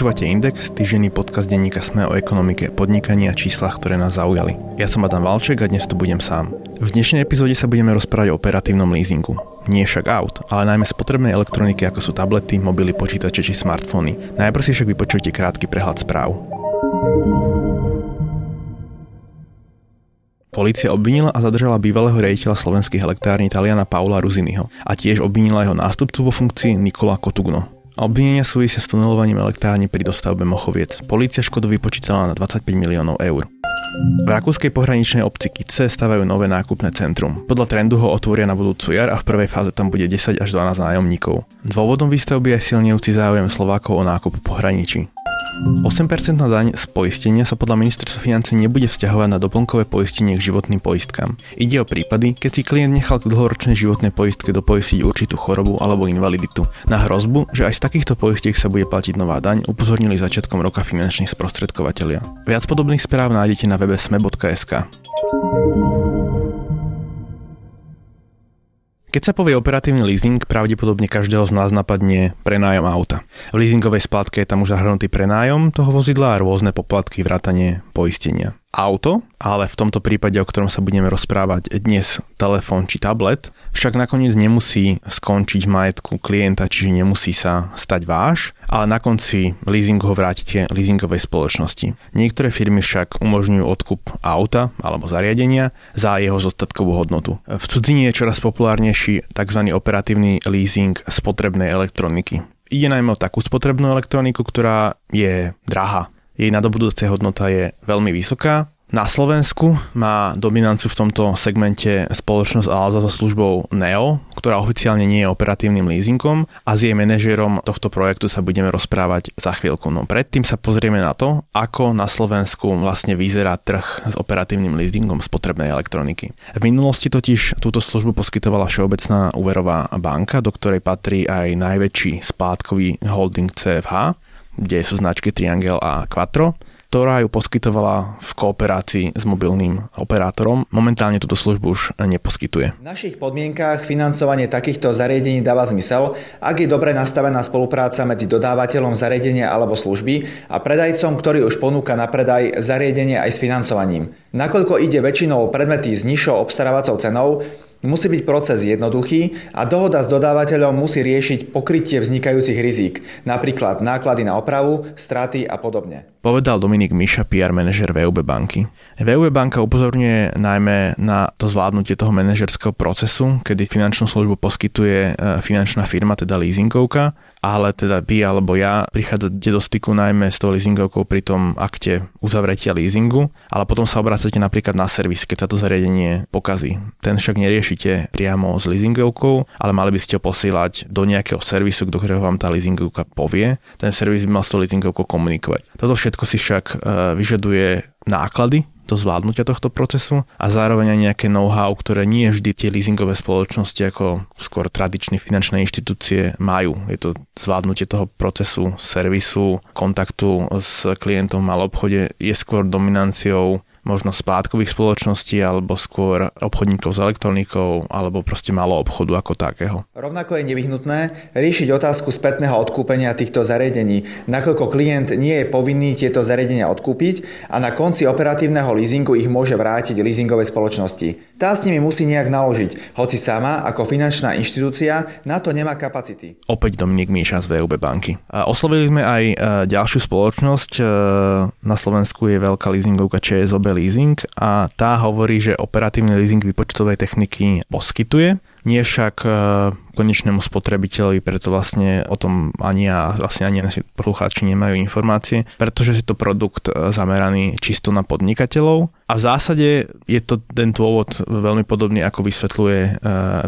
Počúvate Index, týždenný podcast denníka Sme o ekonomike, podnikaní a číslach, ktoré nás zaujali. Ja som Adam Valček a dnes tu budem sám. V dnešnej epizóde sa budeme rozprávať o operatívnom leasingu. Nie však aut, ale najmä spotrebnej elektroniky ako sú tablety, mobily, počítače či smartfóny. Najprv si však vypočujte krátky prehľad správ. Polícia obvinila a zadržala bývalého riaditeľa slovenských elektrární Taliana Paula Ruziniho a tiež obvinila jeho nástupcu vo funkcii Nikola Kotugno. Obvinenia súvisia s tunelovaním elektrárne pri dostavbe Mochoviec. Polícia škodu vypočítala na 25 miliónov eur. V rakúskej pohraničnej obci Kice stavajú nové nákupné centrum. Podľa trendu ho otvoria na budúcu jar a v prvej fáze tam bude 10 až 12 nájomníkov. Dôvodom výstavby je silnejúci záujem Slovákov o nákup pohraničí. 8% daň z poistenia sa podľa ministerstva financí nebude vzťahovať na doplnkové poistenie k životným poistkám. Ide o prípady, keď si klient nechal k dlhoročnej životnej poistke dopoistiť určitú chorobu alebo invaliditu. Na hrozbu, že aj z takýchto poistiek sa bude platiť nová daň, upozornili začiatkom roka finanční sprostredkovateľia. Viac podobných správ nájdete na webe sme.sk. Keď sa povie operatívny leasing, pravdepodobne každého z nás napadne prenájom auta. V leasingovej splátke je tam už zahrnutý prenájom toho vozidla a rôzne poplatky, vrátanie poistenia auto, ale v tomto prípade, o ktorom sa budeme rozprávať dnes, telefón či tablet, však nakoniec nemusí skončiť v majetku klienta, čiže nemusí sa stať váš, ale na konci leasingu ho vrátite leasingovej spoločnosti. Niektoré firmy však umožňujú odkup auta alebo zariadenia za jeho zostatkovú hodnotu. V cudzine je čoraz populárnejší tzv. operatívny leasing spotrebnej elektroniky. Ide najmä o takú spotrebnú elektroniku, ktorá je drahá jej nadobudúca hodnota je veľmi vysoká. Na Slovensku má dominanciu v tomto segmente spoločnosť Alza so službou Neo, ktorá oficiálne nie je operatívnym leasingom a s jej manažérom tohto projektu sa budeme rozprávať za chvíľku. No predtým sa pozrieme na to, ako na Slovensku vlastne vyzerá trh s operatívnym leasingom spotrebnej elektroniky. V minulosti totiž túto službu poskytovala Všeobecná úverová banka, do ktorej patrí aj najväčší splátkový holding CFH kde sú značky Triangel a Quattro ktorá ju poskytovala v kooperácii s mobilným operátorom. Momentálne túto službu už neposkytuje. V našich podmienkách financovanie takýchto zariadení dáva zmysel, ak je dobre nastavená spolupráca medzi dodávateľom zariadenia alebo služby a predajcom, ktorý už ponúka na predaj zariadenie aj s financovaním. Nakoľko ide väčšinou predmety s nižšou obstarávacou cenou, Musí byť proces jednoduchý a dohoda s dodávateľom musí riešiť pokrytie vznikajúcich rizík, napríklad náklady na opravu, straty a podobne. Povedal Dominik Miša, PR manažer VUB banky. VUB banka upozorňuje najmä na to zvládnutie toho manažerského procesu, kedy finančnú službu poskytuje e, finančná firma, teda leasingovka, ale teda vy alebo ja prichádzate do styku najmä s tou leasingovkou pri tom akte uzavretia leasingu, ale potom sa obracate napríklad na servis, keď sa to zariadenie pokazí. Ten však neriešite priamo s leasingovkou, ale mali by ste ho posielať do nejakého servisu, do ktorého vám tá leasingovka povie. Ten servis by mal s tou leasingovkou komunikovať. Toto všetko si však e, vyžaduje náklady do zvládnutia tohto procesu a zároveň aj nejaké know-how, ktoré nie vždy tie leasingové spoločnosti ako skôr tradičné finančné inštitúcie majú. Je to zvládnutie toho procesu, servisu, kontaktu s klientom v malom obchode je skôr dominanciou možno splátkových spoločností alebo skôr obchodníkov s elektronikou alebo proste malo obchodu ako takého. Rovnako je nevyhnutné riešiť otázku spätného odkúpenia týchto zariadení, nakoľko klient nie je povinný tieto zariadenia odkúpiť a na konci operatívneho leasingu ich môže vrátiť leasingovej spoločnosti. Tá s nimi musí nejak naložiť, hoci sama ako finančná inštitúcia na to nemá kapacity. Opäť Dominik Míša z VUB banky. Oslovili sme aj e, ďalšiu spoločnosť. E, na Slovensku je veľká leasingovka ČSOB Leasing a tá hovorí, že operatívny leasing výpočtovej techniky poskytuje nie však e, konečnému spotrebiteľovi, preto vlastne o tom ani ja, vlastne ani naši poslucháči nemajú informácie, pretože je to produkt e, zameraný čisto na podnikateľov a v zásade je to ten dôvod veľmi podobný, ako vysvetľuje e,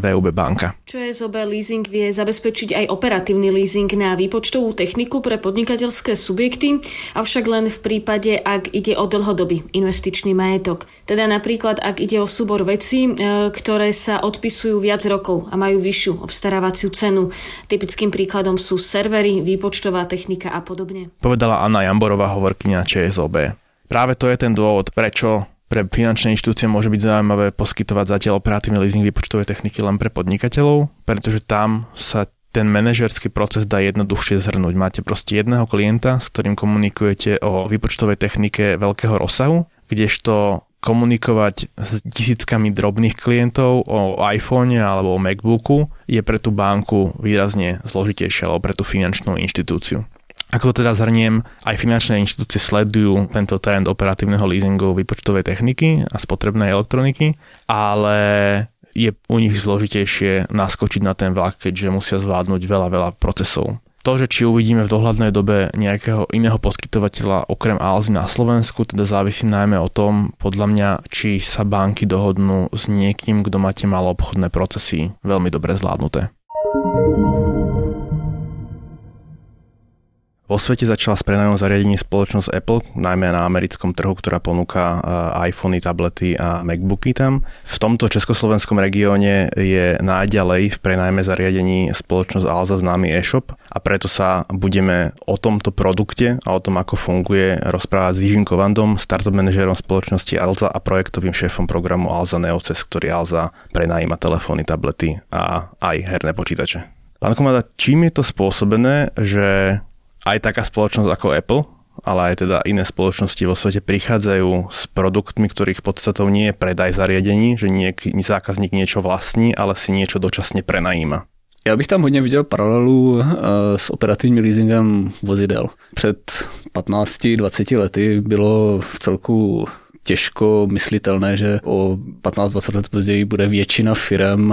VUB banka. ČSOB leasing vie zabezpečiť aj operatívny leasing na výpočtovú techniku pre podnikateľské subjekty, avšak len v prípade, ak ide o dlhodobý investičný majetok. Teda napríklad, ak ide o súbor vecí, ktoré sa odpisujú viac rokov a majú vyššiu obstarávaciu cenu. Typickým príkladom sú servery, výpočtová technika a podobne. Povedala Anna Jamborová, hovorkyňa ČSOB. Práve to je ten dôvod, prečo pre finančné inštitúcie môže byť zaujímavé poskytovať zatiaľ operatívny leasing výpočtovej techniky len pre podnikateľov, pretože tam sa ten manažerský proces dá jednoduchšie zhrnúť. Máte proste jedného klienta, s ktorým komunikujete o výpočtovej technike veľkého rozsahu, kdežto komunikovať s tisíckami drobných klientov o iPhone alebo o MacBooku je pre tú banku výrazne zložitejšie alebo pre tú finančnú inštitúciu. Ako to teda zhrniem, aj finančné inštitúcie sledujú tento trend operatívneho leasingu výpočtovej techniky a spotrebnej elektroniky, ale je u nich zložitejšie naskočiť na ten vlak, keďže musia zvládnuť veľa, veľa procesov. To, že či uvidíme v dohľadnej dobe nejakého iného poskytovateľa okrem Alzy na Slovensku, teda závisí najmä o tom, podľa mňa, či sa banky dohodnú s niekým, kto máte malo obchodné procesy veľmi dobre zvládnuté. Vo svete začala s prenajom zariadení spoločnosť Apple, najmä na americkom trhu, ktorá ponúka eh, iPhony, tablety a MacBooky tam. V tomto československom regióne je najďalej v prenajme zariadení spoločnosť Alza známy e-shop a preto sa budeme o tomto produkte a o tom, ako funguje, rozprávať s Jižím Kovandom, startup manažerom spoločnosti Alza a projektovým šéfom programu Alza Neoces, ktorý Alza prenajíma telefóny, tablety a aj herné počítače. Pán Komada, čím je to spôsobené, že aj taká spoločnosť ako Apple, ale aj teda iné spoločnosti vo svete prichádzajú s produktmi, ktorých podstatou nie je predaj zariadení, že nieký zákazník niečo vlastní, ale si niečo dočasne prenajíma. Já bych tam hodně viděl paralelu uh, s operativním leasingem vozidel. Před 15-20 lety bylo v celku těžko myslitelné, že o 15-20 let později bude většina firm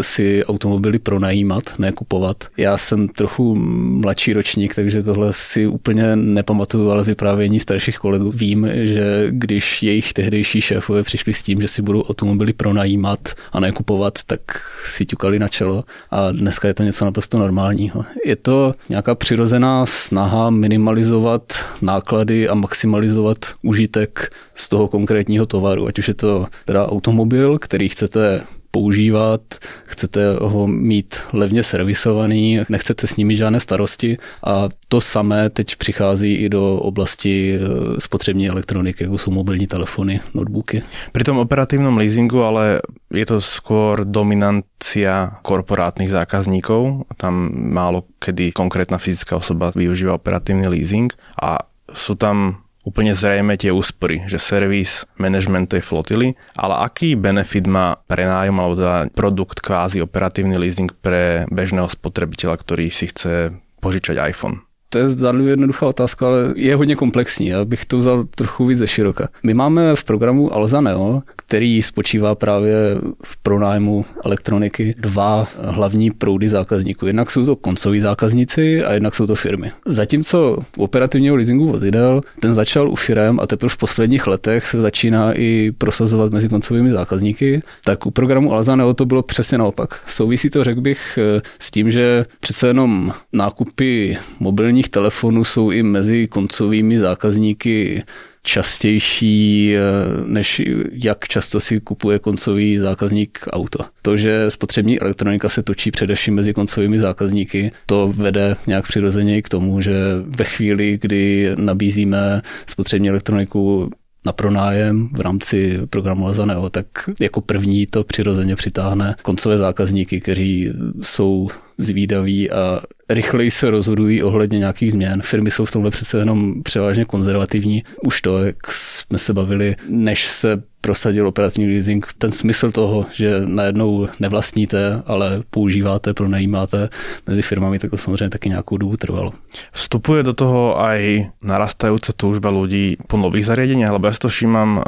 si automobily pronajímat, ne kupovat. Já jsem trochu mladší ročník, takže tohle si úplně nepamatuju, ale vyprávění starších kolegů vím, že když jejich tehdejší šéfové přišli s tím, že si budou automobily pronajímat a ne kupovat, tak si ťukali na čelo a dneska je to něco naprosto normálního. Je to nějaká přirozená snaha minimalizovat náklady a maximalizovat užitek z toho konkrétního tovaru, ať už je to teda automobil, který chcete používat, chcete ho mít levně servisovaný, nechcete s nimi žádné starosti a to samé teď přichází i do oblasti eh, spotřební elektroniky, jako jsou mobilní telefony, notebooky. Pri tom operatívnom leasingu ale je to skôr dominancia korporátnych zákazníkov. Tam málo kedy konkrétna fyzická osoba využíva operatívny leasing a sú tam úplne zrejme tie úspory, že servis, management tej flotily, ale aký benefit má prenájom alebo teda produkt kvázi operatívny leasing pre bežného spotrebiteľa, ktorý si chce požičať iPhone? To je zdánlivě jednoduchá otázka, ale je hodně komplexní. Já bych to vzal trochu víc ze široka. My máme v programu Alza Neo, který spočívá právě v pronájmu elektroniky, dva hlavní proudy zákazníků. Jednak jsou to koncoví zákazníci a jednak jsou to firmy. Zatímco u operativního leasingu vozidel ten začal u firm a teprve v posledních letech se začíná i prosazovat mezi koncovými zákazníky, tak u programu Alza Neo to bylo přesně naopak. Souvisí to, řekl bych, s tím, že přece jenom nákupy mobilních mobilních telefonů jsou i mezi koncovými zákazníky častější, eh, než jak často si kupuje koncový zákazník auto. To, že spotřební elektronika se točí především mezi koncovými zákazníky, to vede nějak přirozeně k tomu, že ve chvíli, kdy nabízíme spotřební elektroniku na pronájem v rámci programu Lazaného, tak jako první to přirozeně přitáhne koncové zákazníky, kteří jsou zvídaví a rychleji se rozhodují ohledně nějakých změn. Firmy jsou v tomhle přece jenom převážně konzervativní. Už to, jak jsme se bavili, než se prosadil operační leasing, ten smysl toho, že najednou nevlastníte, ale používáte, pronajímáte mezi firmami, tak to samozřejmě taky nějakou dobu trvalo. Vstupuje do toho aj narastajúca túžba ľudí po nových zariadeniach, lebo ja to všímam eh,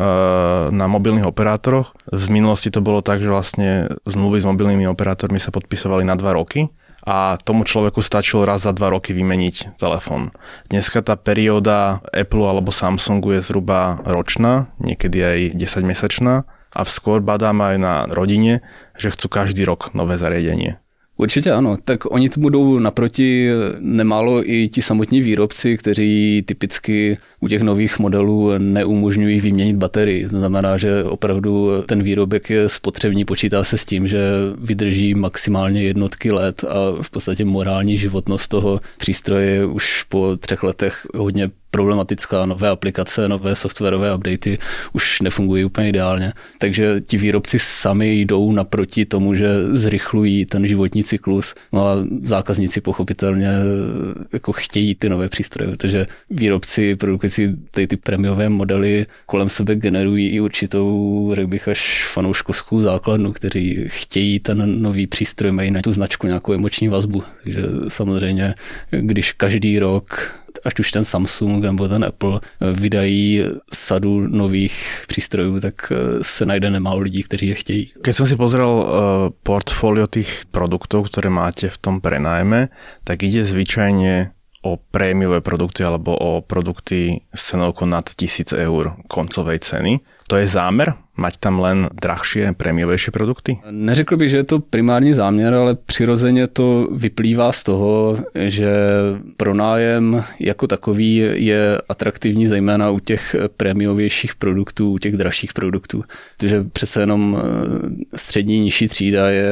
na mobilných operátoroch. V minulosti to bolo tak, že vlastne zmluvy s mobilnými operátormi sa podpisovali na dva roky a tomu človeku stačilo raz za dva roky vymeniť telefón. Dneska tá perióda Apple alebo Samsungu je zhruba ročná, niekedy aj 10 mesačná a skôr badám aj na rodine, že chcú každý rok nové zariadenie. Určitě ano, tak oni to budou naproti nemálo i ti samotní výrobci, kteří typicky u těch nových modelů neumožňují vyměnit baterii. To znamená, že opravdu ten výrobek je spotřební, počítá se s tím, že vydrží maximálně jednotky let a v podstatě morální životnost toho přístroje už po třech letech hodně problematická, nové aplikace, nové softwarové updaty už nefungují úplně ideálně. Takže ti výrobci sami jdou naproti tomu, že zrychlují ten životní cyklus. No a zákazníci pochopitelně jako chtějí ty nové přístroje, protože výrobci produkující ty, ty prémiové modely kolem sebe generují i určitou, řekl bych, až fanouškovskou základnu, kteří chtějí ten nový přístroj, mají na tu značku nějakou emoční vazbu. Takže samozřejmě, když každý rok ať už ten Samsung nebo ten Apple vydají sadu nových přístrojů, tak eh, se najde nemálo lidí, kteří je chtějí. Když jsem si pozrel uh, portfolio těch produktů, které máte v tom prenajme, tak ide zvyčajně o prémiové produkty alebo o produkty s cenovkou nad 1000 eur koncovej ceny. To je zámer? Mať tam len drahšie, prémiovejšie produkty? Neřekl bych, že je to primární záměr, ale přirozeně to vyplývá z toho, že pronájem jako takový je atraktivní zejména u těch prémiovějších produktů, u těch dražších produktů. Protože přece jenom eh, střední nižší třída je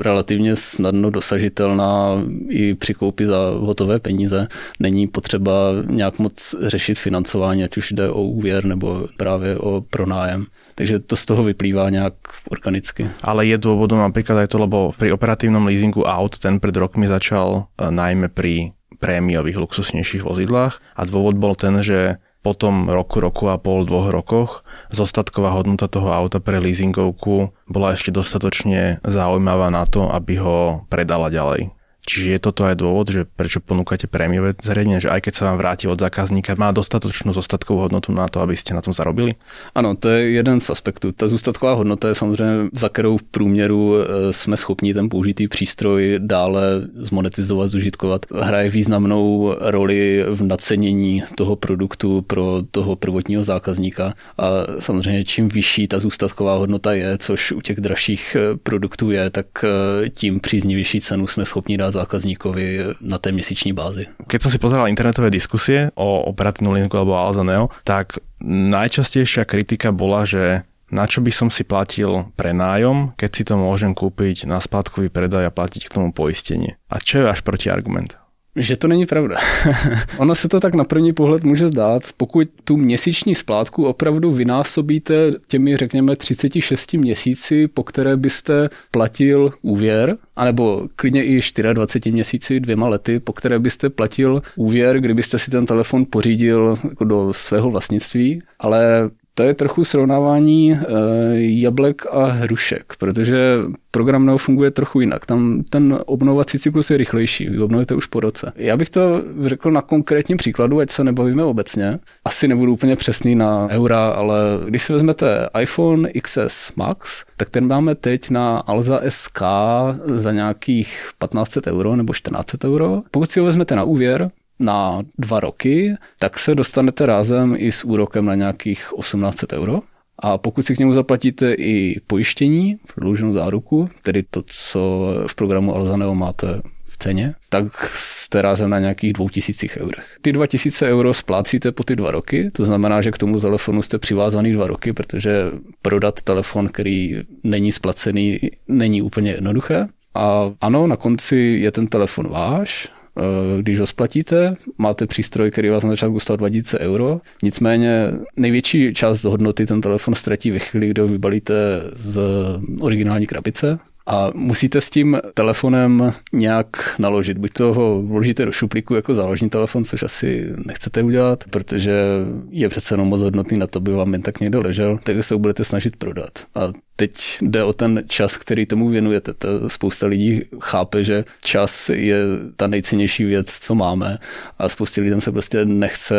relativně snadno dosažitelná i při koupi za hotové peníze. Není potřeba nějak moc řešit financování, ať už jde o úvěr nebo právě o pronájem. Takže to z toho vyplývá nějak organicky. Ale je dôvodom napríklad aj to, lebo pri operatívnom leasingu aut ten pred rokmi začal e, najmä pri prémiových luxusnejších vozidlách a dôvod bol ten, že po tom roku, roku a pol, dvoch rokoch zostatková hodnota toho auta pre leasingovku bola ešte dostatočne zaujímavá na to, aby ho predala ďalej. Čiže je toto aj dôvod, že prečo ponúkate prémiové zariadenie, že aj keď sa vám vráti od zákazníka, má dostatočnú zostatkovú hodnotu na to, aby ste na tom zarobili? Ano, to je jeden z aspektů. Ta zůstatková hodnota je samozřejmě, za kterou v průměru e, jsme schopni ten použitý přístroj dále zmonetizovat, zužitkovat. Hraje významnou roli v nacenění toho produktu pro toho prvotního zákazníka a samozřejmě čím vyšší ta zůstatková hodnota je, což u těch dražších e, produktů je, tak e, tím příznivější cenu jsme schopni dát zákazníkovi na té měsíční bázi. Keď som si pozeral internetové diskusie o operatívnu linku alebo Alza Neo, tak najčastejšia kritika bola, že na čo by som si platil prenájom, keď si to môžem kúpiť na splátkový predaj a platiť k tomu poistenie. A čo je váš protiargument? Že to není pravda. ono se to tak na první pohled může zdát, pokud tu měsíční splátku opravdu vynásobíte těmi, řekněme, 36 měsíci, po které byste platil úvěr, anebo klidně i 24 měsíci, dvěma lety, po které byste platil úvěr, kdybyste si ten telefon pořídil jako do svého vlastnictví, ale to je trochu srovnávání uh, jablek a hrušek, protože program Neo funguje trochu jinak. Tam ten obnovací cyklus je rychlejší, vy obnovujete už po roce. Já bych to řekl na konkrétním příkladu, ať se nebavíme obecně. Asi nebudu úplně přesný na eura, ale když si vezmete iPhone XS Max, tak ten máme teď na Alza SK za nějakých 1500 euro nebo 1400 euro. Pokud si ho vezmete na úvěr, na dva roky, tak se dostanete rázem i s úrokem na nějakých 1800 euro. A pokud si k němu zaplatíte i pojištění, prodlouženou záruku, tedy to, co v programu Alzaneo máte v ceně, tak jste rázem na nějakých 2000 eurech. Ty 2000 euro splácíte po ty dva roky, to znamená, že k tomu telefonu jste přivázaný dva roky, protože prodat telefon, který není splacený, není úplně jednoduché. A ano, na konci je ten telefon váš, když ho splatíte, máte přístroj, který vás na začátku stál 2000 euro, nicméně největší část hodnoty ten telefon ztratí ve chvíli, kdy ho vybalíte z originální krabice, a musíte s tím telefonem nějak naložit. Buď to ho vložíte do šuplíku jako záložní telefon, což asi nechcete udělat, protože je přece jenom moc hodnotný na to, by vám jen tak někdo ležel, tak se ho budete snažit prodat. A teď jde o ten čas, který tomu věnujete. To spousta lidí chápe, že čas je ta nejcennější věc, co máme a spousta lidem se prostě nechce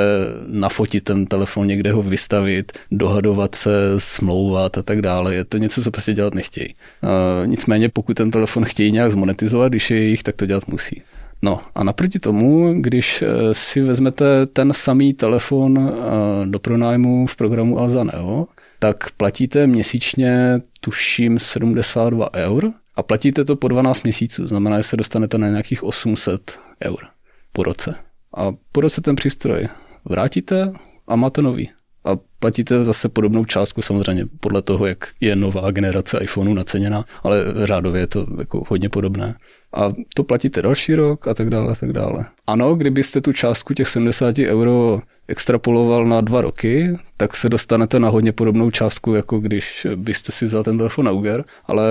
nafotit ten telefon, někde ho vystavit, dohadovat se, smlouvat a tak dále. Je to něco, co prostě dělat nechtějí. Nicméně pokud ten telefon chtějí nějak zmonetizovat, když je jejich, tak to dělat musí. No a naproti tomu, když eh, si vezmete ten samý telefon eh, do pronájmu v programu Alza Neo, tak platíte měsíčně tuším 72 eur a platíte to po 12 měsíců, znamená, že se dostanete na nějakých 800 eur po roce. A po roce ten přístroj vrátíte a máte nový. A platíte zase podobnou částku samozřejmě podle toho, jak je nová generace iPhoneu naceněna, ale řádově je to jako hodně podobné. A to platíte další rok a tak dále a tak dále. Ano, kdybyste tu částku těch 70 euro extrapoloval na dva roky, tak se dostanete na hodně podobnou částku, jako když byste si vzal ten telefon na úvěr, ale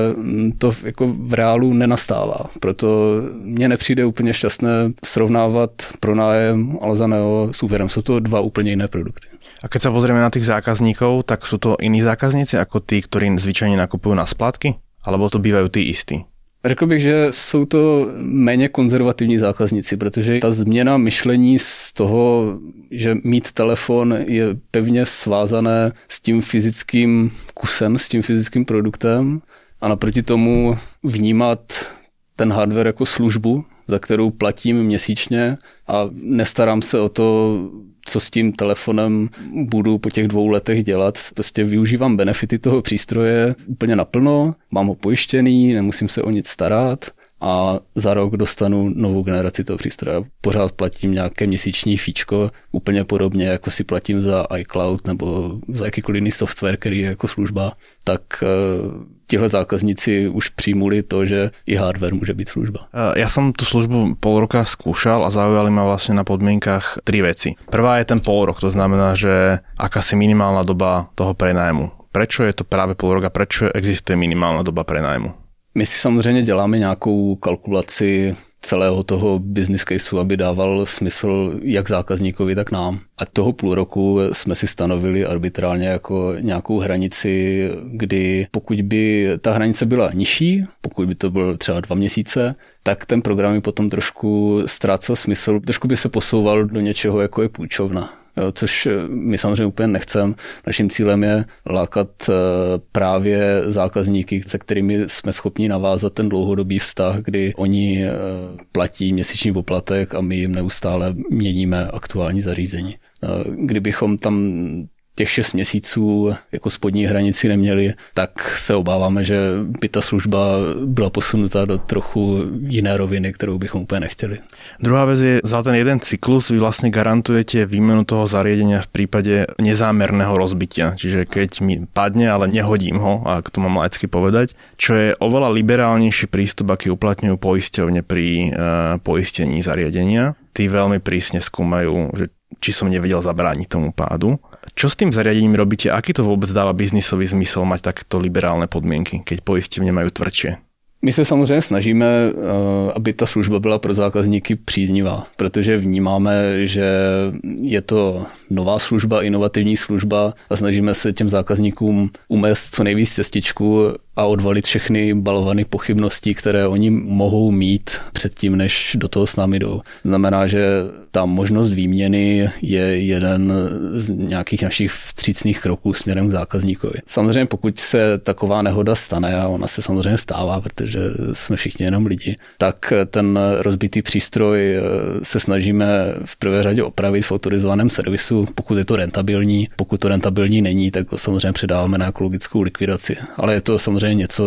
to jako v reálu nenastává. Proto mně nepřijde úplně šťastné srovnávat pronájem Alzaneo s úvěrem. Jsou to dva úplně jiné produkty. A keď sa pozrieme na tých zákazníkov, tak sú to iní zákazníci ako tí, ktorí zvyčajne nakupujú na splátky? Alebo to bývajú tí istí? Řekl bych, že jsou to méně konzervativní zákazníci, protože ta změna myšlení z toho, že mít telefon je pevně svázané s tím fyzickým kusem, s tím fyzickým produktem a naproti tomu vnímat ten hardware jako službu, za kterou platím měsíčně a nestarám se o to, co s tím telefonem budu po těch dvou letech dělat. Prostě využívám benefity toho přístroje úplně naplno, mám ho pojištěný, nemusím se o nic starat a za rok dostanu novou generaci toho přístroje. Pořád platím nějaké měsíční fíčko, úplně podobně jako si platím za iCloud nebo za jakýkoliv jiný software, který je jako služba, tak eh, tihle zákazníci už přijmuli to, že i hardware může být služba. Eh, ja som tú službu pol roka skúšal a zaujali ma vlastne na podmienkach tri veci. Prvá je ten pol rok, to znamená, že akási minimálna doba toho prenajmu. Prečo je to práve pol rok a prečo existuje minimálna doba prenajmu? My si samozřejmě děláme nějakou kalkulaci celého toho business caseu, aby dával smysl jak zákazníkovi, tak nám. A toho půl roku jsme si stanovili arbitrálně jako nějakou hranici, kdy pokud by ta hranice byla nižší, pokud by to bylo třeba dva měsíce, tak ten program by potom trošku ztrácel smysl, trošku by se posouval do něčeho, jako je půjčovna což eh, my samozřejmě úplně nechcem. Naším cílem je lákat eh, právě zákazníky, se kterými jsme schopni navázat ten dlouhodobý vztah, kdy oni eh, platí měsíční poplatek a my jim neustále měníme aktuální zařízení. Kdybychom tam těch 6 měsíců jako spodní hranici neměli, tak se obáváme, že by ta služba byla posunuta do trochu jiné roviny, kterou bychom úplně nechtěli. Druhá vec je, za ten jeden cyklus vy vlastne garantujete výmenu toho zariadenia v prípade nezámerného rozbitia. Čiže keď mi padne, ale nehodím ho, ak to mám laicky povedať, čo je oveľa liberálnejší prístup, aký uplatňujú poisťovne pri uh, poistení zariadenia. Tí veľmi prísne skúmajú, že či som nevedel zabrániť tomu pádu. Čo s tým zariadením robíte? Aký to vôbec dáva biznisový zmysel mať takéto liberálne podmienky, keď poistivne majú tvrdšie? My se samozřejmě snažíme, eh, aby ta služba byla pro zákazníky příznivá, protože vnímáme, že je to nová služba, inovativní služba a snažíme se těm zákazníkům umést co nejvíc cestičku a odvalit všechny balované pochybnosti, které oni mohou mít předtím, než do toho s námi jdou. Znamená, že ta možnost výměny je jeden z nějakých našich vstřícných kroků směrem k zákazníkovi. Samozřejmě pokud se taková nehoda stane, a ona se samozřejmě stává, protože jsme všichni jenom lidi, tak ten rozbitý přístroj eh, se snažíme v prvé řadě opravit v autorizovaném servisu, pokud je to rentabilní. Pokud to rentabilní není, tak ho samozřejmě předáváme na ekologickou likvidaci. Ale je to samozřejmě něco,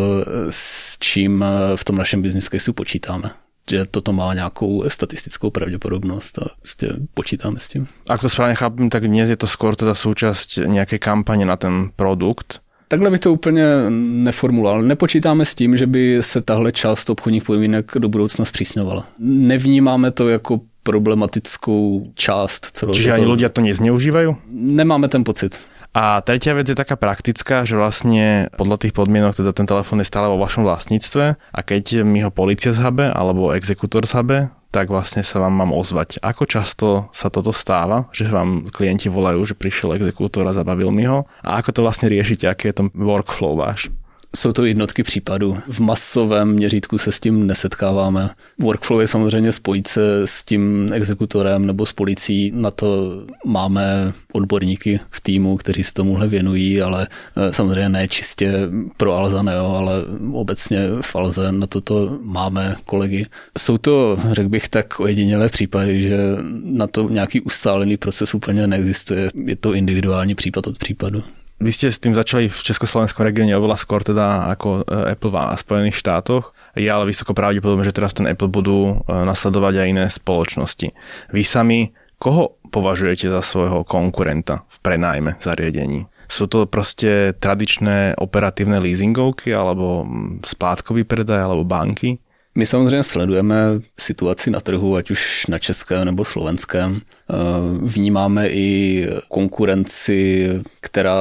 s čím eh, v tom našem business caseu počítáme že toto má nějakou statistickou pravděpodobnost a prostě počítáme s tím. Ak to správně chápem, tak dnes je to skôr teda součást nějaké kampaně na ten produkt. Takhle bych to úplně neformuloval. Nepočítáme s tím, že by se tahle část obchodních podmínek do budoucna zpřísňovala. Nevnímáme to jako problematickou část celého. Čiže ani ľudia to nezneužívají? Nemáme ten pocit. A tretia vec je taká praktická, že vlastne podľa tých podmienok teda ten telefon je stále vo vašom vlastníctve a keď mi ho policia zhabe alebo exekutor zhabe, tak vlastne sa vám mám ozvať. Ako často sa toto stáva, že vám klienti volajú, že prišiel exekútor a zabavil mi ho? A ako to vlastne riešite? Aký je to workflow váš? Jsou to jednotky případů. V masovém měřítku se s tím nesetkáváme. Workflow je samozřejmě spojit se s tím exekutorem nebo s policií. Na to máme odborníky v týmu, kteří se tomuhle věnují, ale eh, samozřejmě ne čistě pro Alza Neo, ale obecně v Alze na toto máme kolegy. Jsou to, řekl bych, tak ojedinělé případy, že na to nějaký ustálený proces úplně neexistuje. Je to individuální případ od případu. Vy ste s tým začali v Československom regióne oveľa skôr teda ako e, Apple v Spojených štátoch. Je ale vysoko pravdepodobné, že teraz ten Apple budú e, nasledovať aj iné spoločnosti. Vy sami koho považujete za svojho konkurenta v prenájme zariadení? Sú to proste tradičné operatívne leasingovky alebo splátkový predaj alebo banky? My samozřejmě sledujeme situaci na trhu, ať už na českém nebo slovenském. Eh, vnímáme i konkurenci, která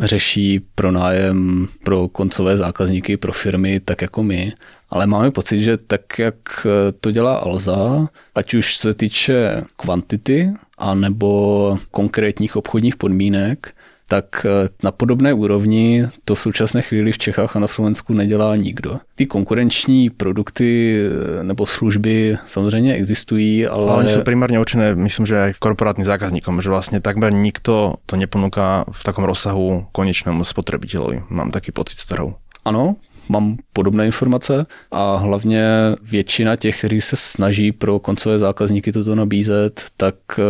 řeší pronájem pro koncové zákazníky, pro firmy, tak jako my. Ale máme pocit, že tak, jak to dělá Alza, ať už se týče kvantity, anebo konkrétních obchodních podmínek, tak eh, na podobné úrovni to v současné chvíli v Čechách a na Slovensku nedělá nikdo. Ty konkurenční produkty eh, nebo služby samozřejmě existují, ale... Ale oni jsou primárně určené, myslím, že aj korporátnym zákazníkom, že vlastne takmer nikto to neponúka v takom rozsahu konečnému spotrebiteľovi. Mám taký pocit z trhu. Ano, mám podobné informace a hlavně většina těch, kteří se snaží pro koncové zákazníky toto nabízet, tak eh,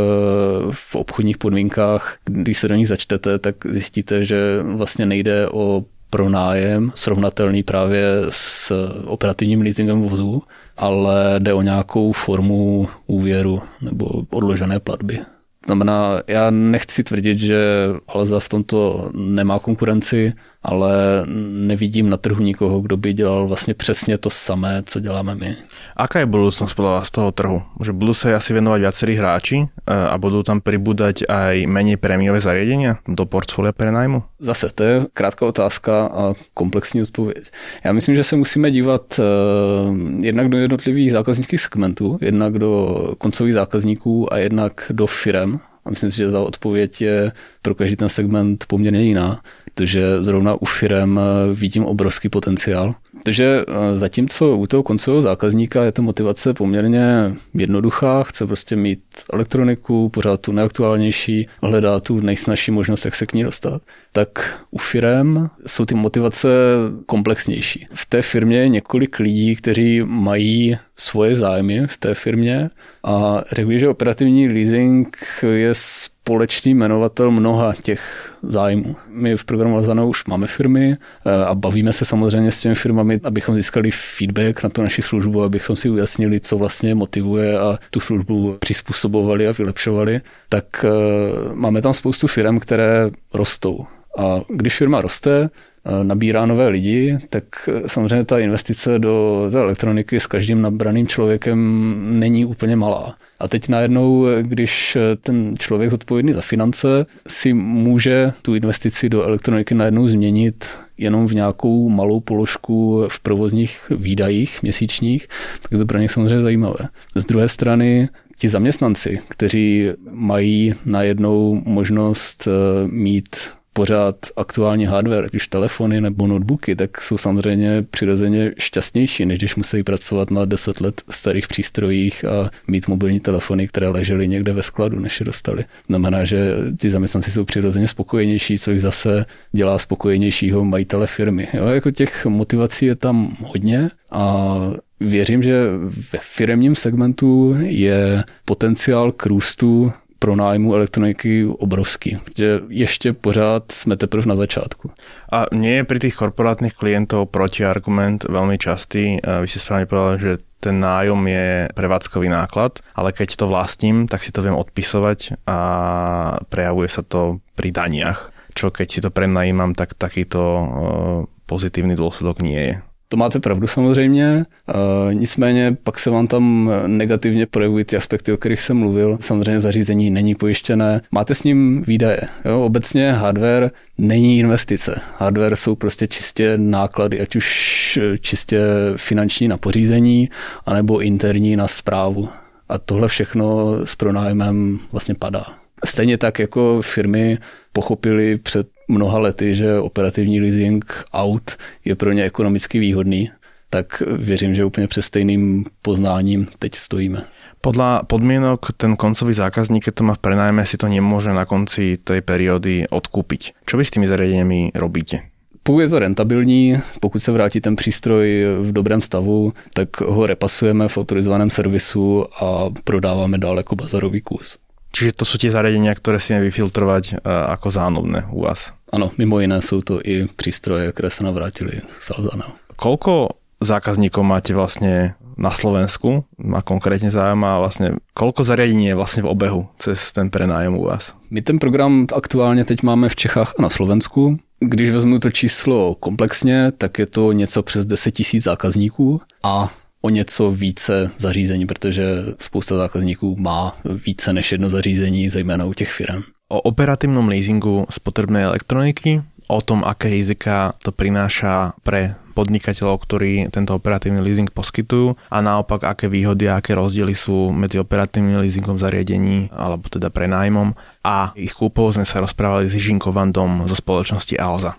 v obchodních podmínkách, když se do nich začtete, tak zjistíte, že vlastně nejde o pronájem srovnatelný právě s operativním leasingem vozu, ale jde o nějakou formu úvěru nebo odložené platby. Znamená, já nechci tvrdit, že Alza v tomto nemá konkurenci, ale nevidím na trhu nikoho, kdo by dělal vlastně přesně to samé, co děláme my. Aká je budúcnosť podľa vás toho trhu? Že budú sa asi venovať viacerí hráči e, a budú tam pribúdať aj menej prémiové zariadenia do portfólia prenajmu? Zase, to je krátká otázka a komplexní odpověď. Já myslím, že se musíme dívat uh, jednak do jednotlivých zákaznických segmentů, jednak do koncových zákazníků a jednak do firem. A myslím si, že za odpověď je pro každý ten segment poměrně jiná protože zrovna u firem eh, vidím obrovský potenciál. Takže eh, zatímco u toho koncového zákazníka je to motivace poměrně jednoduchá, chce prostě mít elektroniku, pořád tu nejaktuálnější, hledá tu nejsnažší možnost, jak se k ní dostat, tak u firem jsou ty motivace komplexnější. V té firmě je několik lidí, kteří mají svoje zájmy v té firmě a řekl bych, že operativní leasing je společný jmenovatel mnoha těch zájmů. My v programu Lazano už máme firmy eh, a bavíme se samozřejmě s těmi firmami, abychom získali feedback na tu naši službu, abychom si ujasnili, co vlastně motivuje a tu službu přizpůsobovali a vylepšovali. Tak eh, máme tam spoustu firm, které rostou. A když firma roste, nabírá nové lidi, tak samozřejmě ta investice do té elektroniky s každým nabraným člověkem není úplně malá. A teď najednou, když ten člověk zodpovědný za finance si může tu investici do elektroniky najednou změnit jenom v nějakou malou položku v provozních výdajích měsíčních, tak to pro ně samozřejmě zajímavé. Z druhé strany ti zaměstnanci, kteří mají najednou možnost eh, mít pořád aktuální hardware, ať už telefony nebo notebooky, tak jsou samozřejmě přirozeně šťastnější, než když musí pracovat na 10 let starých přístrojích a mít mobilní telefony, které ležely někde ve skladu, než je dostali. Znamená, že ty zaměstnanci jsou přirozeně spokojenější, což zase dělá spokojenějšího majitele firmy. Jo, jako těch motivací je tam hodně a věřím, že ve firmním segmentu je potenciál k růstu pronájmu elektroniky obrovský, že ještě pořád jsme teprve na začátku. A nie je pri tých korporátnych klientov protiargument veľmi častý. Vy ste správne povedali, že ten nájom je prevádzkový náklad, ale keď to vlastním, tak si to viem odpisovať a prejavuje sa to pri daniach. Čo keď si to prenajímam, tak takýto pozitívny dôsledok nie je. To máte pravdu samozřejmě, nicméně pak se vám tam negativně projevují ty aspekty, o kterých jsem mluvil. Samozřejmě zařízení není pojištěné, máte s ním výdaje. Jo? Obecně hardware není investice. Hardware jsou prostě čistě náklady, ať už čistě finanční na pořízení, anebo interní na zprávu. A tohle všechno s pronájmem vlastně padá. Stejně tak jako firmy pochopili před mnoha lety, že operativní leasing aut je pro ně ekonomicky výhodný, tak věřím, že úplně přes stejným poznáním teď stojíme. Podľa podmienok ten koncový zákazník, keď to má v prenajme, si to nemôže na konci tej periódy odkúpiť. Čo vy s tými zariadeniami robíte? Pokud je to rentabilní, pokud se vrátí ten přístroj v dobrém stavu, tak ho repasujeme v autorizovaném servisu a prodáváme dál jako bazarový kus. Čiže to sú tie zariadenia, ktoré si vyfiltrovať e, ako zánobné u vás. Ano, mimo jiné jsou to i přístroje, které se navrátili z Alzana. Koľko zákazníkov máte vlastne na Slovensku? A konkrétne zaujíma vlastne, koľko zariadení je vlastne v obehu cez ten prenájem u vás? My ten program aktuálně teď máme v Čechách a na Slovensku. Když vezmu to číslo komplexně, tak je to něco přes 10 tisíc zákazníků a o něco více zařízení, protože spousta zákazníků má více než jedno zařízení, zejména u těch firm. O operatívnom leasingu spotrebnej elektroniky, o tom, aké rizika to prináša pre podnikateľov, ktorí tento operatívny leasing poskytujú a naopak, aké výhody a aké rozdiely sú medzi operatívnym leasingom zariadení alebo teda prenájmom a ich kúpou sme sa rozprávali s Žinko Vandom zo spoločnosti Alza.